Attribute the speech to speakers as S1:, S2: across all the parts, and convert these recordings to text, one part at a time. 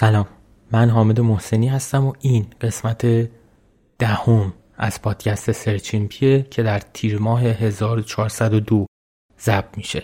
S1: سلام. من حامد محسنی هستم و این قسمت دهم از پادکست سرچیمپیه که در تیر ماه 1402 ضبط میشه.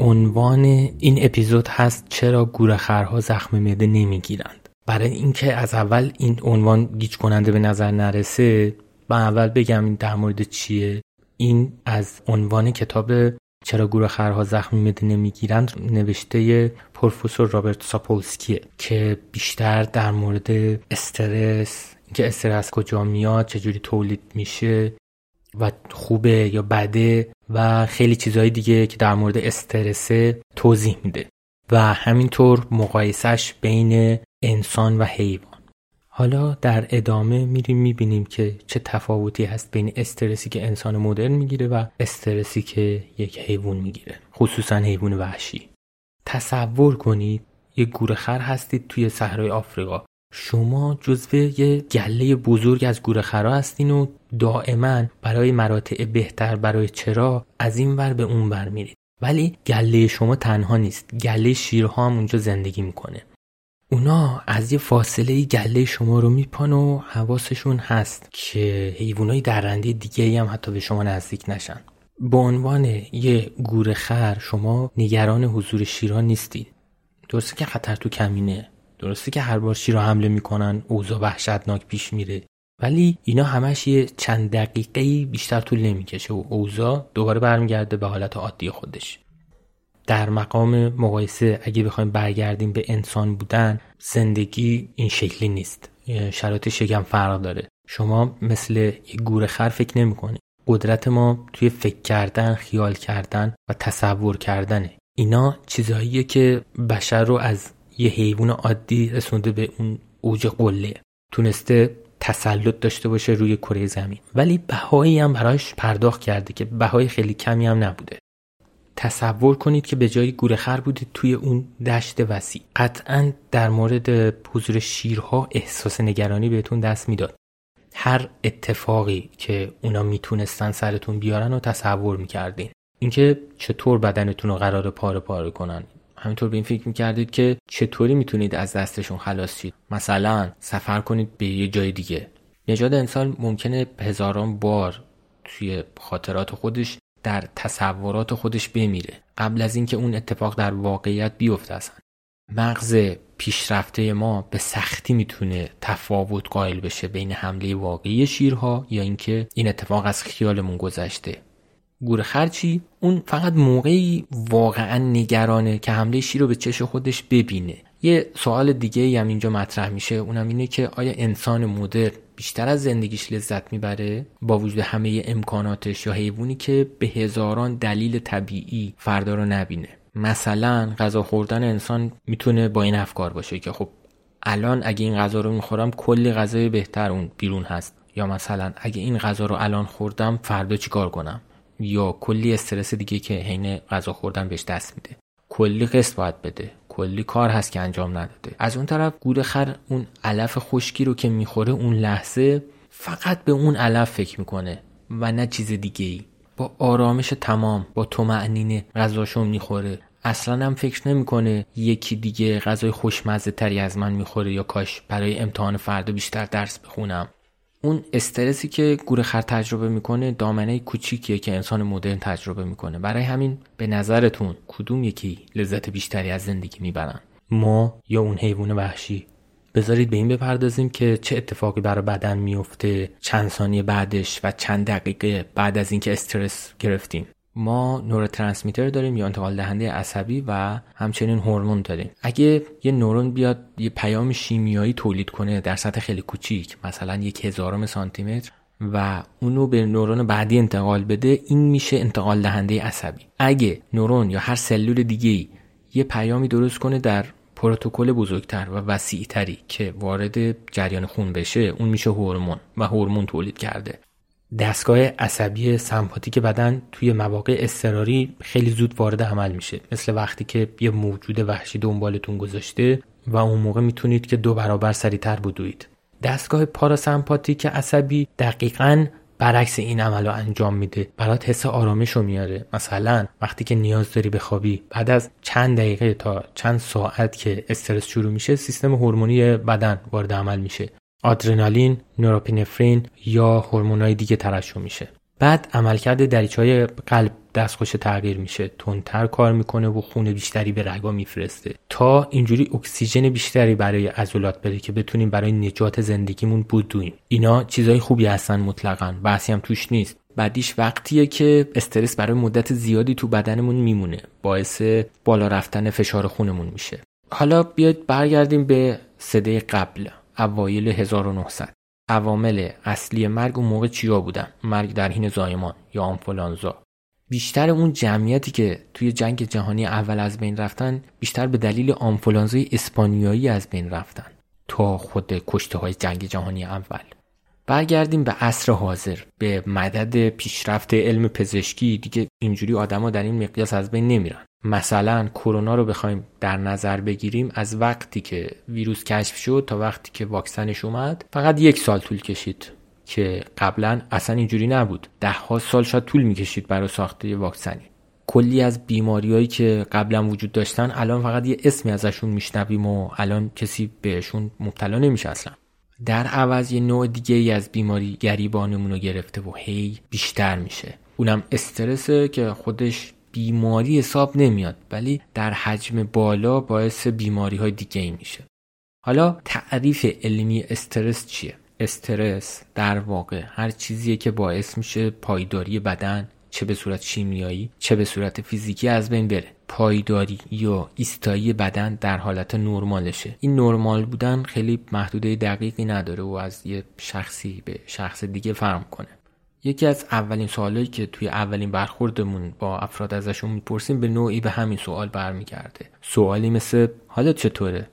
S1: عنوان این اپیزود هست چرا گورخرها زخم معده نمی‌گیرند. برای اینکه از اول این عنوان گیج کننده به نظر نرسه با اول بگم این در مورد چیه. این از عنوان کتاب چرا گورخرها زخم معده نمی‌گیرند نوشته پروفسور رابرت ساپولسکیه که بیشتر در مورد استرس اینکه استرس کجا میاد چجوری تولید میشه و خوبه یا بده. و خیلی چیزهای دیگه که در مورد استرسه توضیح میده و همینطور مقایسش بین انسان و حیوان. حالا در ادامه میریم می‌بینیم که چه تفاوتی هست بین استرسی که انسان مدرن می‌گیره و استرسی که یک حیوان می‌گیره خصوصا حیوان وحشی. تصور کنید یک گورخر هستید توی صحرای آفریقا. شما جزو یه گله بزرگ از گورخرا هستین و دائما برای مراتع بهتر برای چرا از این ور به اون ور میرید. ولی گله شما تنها نیست گله شیرها هم اونجا زندگی می‌کنه. اونا از یه فاصله گله شما رو میپان و حواسشون هست که حیوانای درنده دیگه هم حتی به شما نزدیک نشن. به عنوان یه گورخر شما نگران حضور شیرها نیستید درسته که خطر تو کمینه. درسته که هر بار شیر رو حمله می‌کنن اوضاع وحشتناک پیش میره ولی اینا همش یه چند دقیقه بیشتر طول نمی‌کشه و اوضاع دوباره برمیگرده به حالت عادی خودش. در مقام مقایسه اگه بخوایم برگردیم به انسان بودن زندگی این شکلی نیست. شرایط شگم فرق داره. شما مثل یه گوره خر فکر نمی‌کنی. قدرت ما توی فکر کردن خیال کردن و تصور کردنه. اینا چیزهاییه که بشر رو از یه حیوان عادی رسونده به اون اوج قله. تونسته تسلط داشته باشه روی کره زمین. ولی بهایی هم براش پرداخت کرده که بهای خیلی کمی هم نبوده. تصور کنید که به جای گورخر بودید توی اون دشت وسیع. قطعا در مورد حضور شیرها احساس نگرانی بهتون دست می‌داد. هر اتفاقی که اونا می‌تونستن سرتون بیارن و تصور می‌کردین. اینکه چطور بدنتون رو قرار پاره پاره کنن. همینطور به این فکر می‌کردید که چطوری می‌تونید از دستشون خلاص شید؟ مثلا سفر کنید به یه جای دیگه. نژاد انسان ممکنه هزاران بار توی خاطرات خودش در تصورات خودش بمیره. قبل از اینکه اون اتفاق در واقعیت بیفته اصلا. مغز پیشرفته ما به سختی می‌تونه تفاوت قائل بشه بین حمله واقعی شیرها یا اینکه این اتفاق از خیالمون گذشته. گور خرچی اون فقط موقعی واقعا نگرانه که حمله شیر رو به چش خودش ببینه. یه سوال دیگه هم اینجا مطرح میشه اونم اینه که آیا انسان مدر بیشتر از زندگیش لذت می‌بره؟ با وجود همه امکاناتش یا حیوانی که به هزاران دلیل طبیعی فردا رو نبینه. مثلا غذا خوردن انسان می‌تونه با این افکار باشه که خب الان اگه این غذا رو می‌خورم کلی غذای بهتر اون بیرون هست. یا مثلا اگه این غذا رو الان خوردم فردا چیکار کنم؟ یا کلی استرس دیگه که حین غذا خوردن بهش دست میده. کلی قسط باید بده. کلی کار هست که انجام نداده. از اون طرف گوره خر اون علف خشکی رو که می‌خوره اون لحظه فقط به اون علف فکر می‌کنه و نه چیز دیگه ای با آرامش تمام با تو معنینه غذاشو می‌خوره. اصلا هم فکر نمی‌کنه یکی دیگه غذای خوشمزه تری از من می‌خوره یا کاش برای امتحان فردا بیشتر درس بخونم. اون استرسی که گورخر تجربه می‌کنه دامنه کوچیکیه که انسان مدرن تجربه می‌کنه. برای همین به نظرتون کدوم یکی لذت بیشتری از زندگی می‌برن؟ ما یا اون حیوان وحشی؟ بذارید به این بپردازیم که چه اتفاقی برای بدن میفته چند ثانیه بعدش و چند دقیقه بعد از اینکه استرس گرفتیم. ما نوروترانسمیتر داریم یا انتقال دهنده عصبی و همچنین هورمون داریم. اگه یه نورون بیاد یه پیام شیمیایی تولید کنه در سطح خیلی کوچیک مثلا یک هزارم سانتی متر و اونو به نورون بعدی انتقال بده این میشه انتقال دهنده عصبی. اگه نورون یا هر سلول دیگه یه پیامی درست کنه در پروتکل بزرگتر و وسیعتری که وارد جریان خون بشه اون میشه هورمون و هورمون تولید کرده. دستگاه عصبی سمپاتیک بدن توی مواقع اضطراری خیلی زود وارد عمل میشه. مثل وقتی که یه موجود وحشی دنبالتون گذاشته و اون موقع می‌تونید که دو برابر سریعتر بدوید. دستگاه پاراسمپاتیک عصبی دقیقا برعکس این عمل رو انجام میده. برات حس آرامش رو میاره. مثلا وقتی که نیاز داری بخوابی بعد از چند دقیقه تا چند ساعت که استرس شروع میشه سیستم هورمونی بدن وارد عمل میشه. آدرنالین، نوروپینفرین یا هورمونای دیگه ترشح میشه. بعد عملکرد دریچه قلب دستخوش تغییر میشه. تندتر کار می‌کنه و خون بیشتری به رگا میفرسته. تا اینجوری اکسیژن بیشتری برای عضلات بده که بتونیم برای نجات زندگیمون بدویم اینا چیزای خوبی هستن مطلقا. بحثی هم توش نیست. بعدیش وقتیه که استرس برای مدت زیادی تو بدنمون میمونه. باعث بالا رفتن فشار خونمون میشه. حالا بیاید برگردیم به صده قبل. اوایل 1900 عوامل اصلی مرگ اون موقع چیا بودن؟ مرگ در حین زایمان یا آنفولانزا. بیشتر اون جمعیتی که توی جنگ جهانی اول از بین رفتن بیشتر به دلیل آنفولانزای اسپانیایی از بین رفتن. تا خود کشته های جنگ جهانی اول. برگردیم به عصر حاضر به مدد پیشرفت علم پزشکی. دیگه اینجوری آدما در این مقیاس از بین نمیرن. مثلا کرونا رو بخوایم در نظر بگیریم از وقتی که ویروس کشف شد تا وقتی که واکسنش اومد فقط یک سال طول کشید که قبلا اصلا اینجوری نبود. ده ها سال شاید طول می‌کشید برای ساخته یه واکسنی. کلی از بیماریهایی که قبلا وجود داشتن الان فقط یه اسمی ازشون میشنویم و الان کسی بهشون مبتلا نمیشه اصلا. در عوض یه نوع دیگه ای از بیماری گریبانمون رو گرفته و هی بیشتر میشه اونم استرسه که خودش بیماری حساب نمیاد ولی در حجم بالا باعث بیماری های دیگه ای میشه حالا تعریف علمی استرس چیه؟ استرس در واقع هر چیزیه که باعث میشه پایداری بدن چه به صورت شیمیایی چه به صورت فیزیکی از بین بره. پایداری یا ایستایی بدن در حالت نرمالشه. این نرمال بودن خیلی محدوده دقیقی نداره و از یه شخصی به شخص دیگه فرق کنه. یکی از اولین سوالایی که توی اولین برخوردمون با افراد ازشون می‌پرسیم به نوعی به همین سوال برمیگرده. سوالی مثل حالت چطوره؟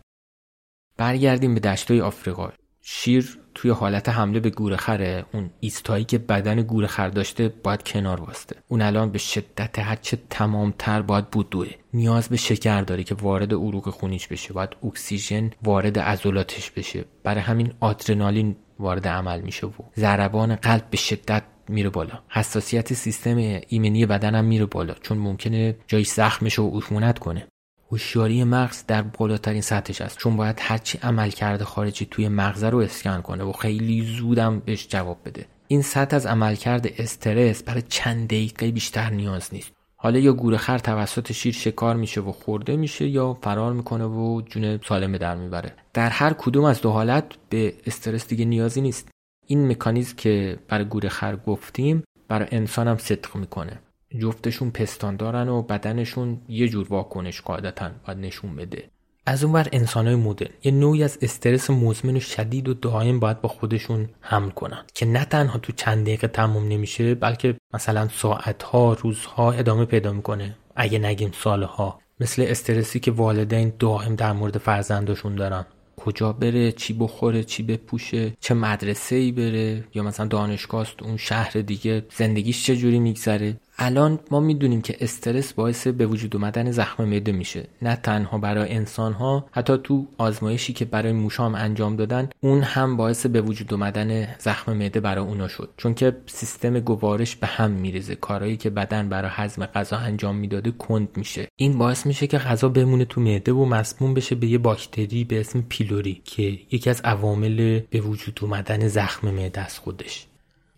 S1: برگردیم به دشتای آفریقا. شیر توی حالت حمله به گورخره اون ایستایی که بدن گورخر داشته باید کنار واسته اون الان به شدت هرچه تمامتر باید بودوه نیاز به شکر داره که وارد عروق خونیش بشه. باید اکسیژن وارد عضلاتش بشه. برای همین آدرنالین وارد عمل میشه و ضربان قلب به شدت میره بالا. حساسیت سیستم ایمنی بدنم میره بالا. چون ممکنه جایی زخم بشه و عفونت کنه. هوشیاری مغز در بالاترین سطحش است. چون باید هرچی عمل کرده خارجی توی مغز رو اسکن کنه و خیلی زودم بهش جواب بده. این سطح از عملکرد استرس برای چند دقیقه بیشتر نیاز نیست. حالا یا گورخر توسط شیر شکار میشه و خورده میشه یا فرار می‌کنه و جون سالم در می‌بره. در هر کدوم از دو حالت به استرس دیگه نیازی نیست. این مکانیزم که برای گورخر گفتیم برای انسان هم صدق می‌کنه. جفتشون پستان دارن و بدنشون یه جور واکنش قاعدتا باید نشون بده. از اونور انسانهای مدرن یه نوعی از استرس مزمن و شدید و دائم باید با خودشون حمل کنن. که نه تنها تو چند دقیقه تموم نمیشه بلکه مثلا ساعتها روزها ادامه پیدا می‌کنه. اگه نگیم سالها. مثل استرسی که والدین دائم در مورد فرزندشون دارن. کجا بره چی بخوره چی بپوشه چه مدرسه ای بره یا مثلا دانشگاه اون شهر دیگه زندگیش چه جوری میگذره. الان ما می‌دونیم که استرس باعث به وجود اومدن زخم معده میشه. نه تنها برای انسان ها حتی تو آزمایشی که برای موشام انجام دادن اون هم باعث به وجود اومدن زخم معده برای اونا شد. چون که سیستم گوارش به هم میریزه. کارهایی که بدن برای هضم غذا انجام می‌داده کند میشه. این باعث میشه که غذا بمونه تو معده و مسموم بشه به یه باکتری به اسم پیلوری که یکی از عوامل به وجود اومدن زخم معده است خودش.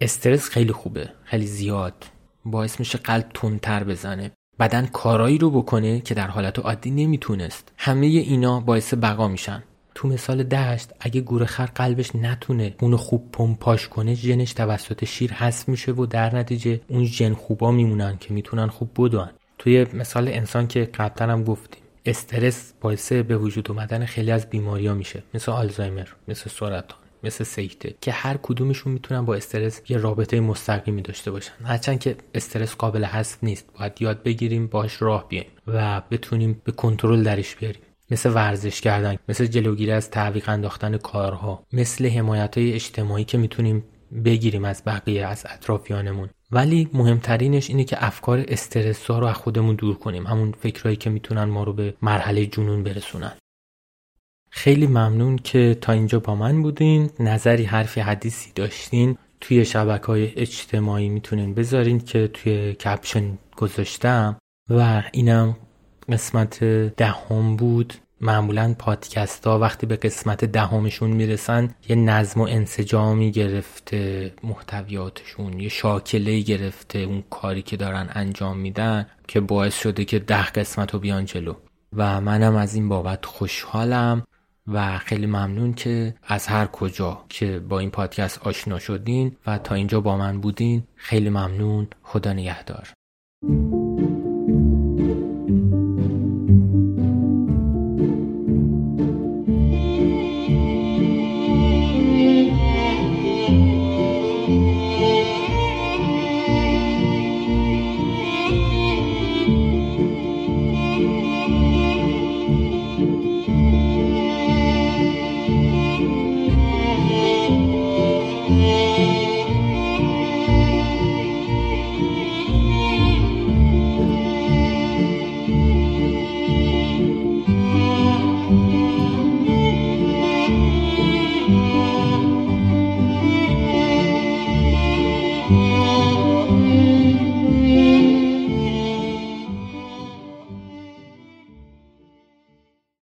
S1: استرس خیلی خوبه. خیلی زیاد. باعث میشه قلب تندتر بزنه. بدن کارایی رو بکنه که در حالت عادی نمی‌تونست. همه اینا باعث بقا میشن. تو مثال دشت اگه گورخر قلبش نتونه اونو خوب پمپاش کنه ژنش توسط شیر حذف میشه و در نتیجه اون ژن خوبا میمونن که می‌تونن خوب بدون توی مثال انسان که قبلا هم گفتیم استرس باعث به وجود اومدن خیلی از بیماریا میشه. مثل آلزایمر مثل سرطان. مثل سیکته که هر کدومشون می‌تونن با استرس یه رابطه مستقیمی داشته باشن. هرچند که استرس قابل حذف نیست باید یاد بگیریم باش راه بیایم و بتونیم به کنترل درش بیاریم. مثل ورزش کردن مثل جلوگیری از تعویق انداختن کارها مثل حمایت های اجتماعی که می‌تونیم بگیریم از بقیه از اطرافیانمون. ولی مهمترینش اینه که افکار استرس ها رو از خودمون دور کنیم. همون فکرهایی که می‌تونن ما رو به مرحله جنون برسونن. خیلی ممنون که تا اینجا با من بودین. نظری حرفی حدیثی داشتین. توی شبکه های اجتماعی می‌تونین بذارین که توی کپشن گذاشتم. و اینم قسمت دهم بود. معمولا پادکست ها وقتی به قسمت دهمشون می‌رسن یه نظم و انسجامی گرفته محتویاتشون یه شاکله گرفته اون کاری که دارن انجام میدن که باعث شده که ده قسمت رو بیان جلو. و منم از این بابت خوشحالم. و خیلی ممنون که از هر کجا که با این پادکست آشنا شدین و تا اینجا با من بودین خیلی ممنون. خدا نگهدار.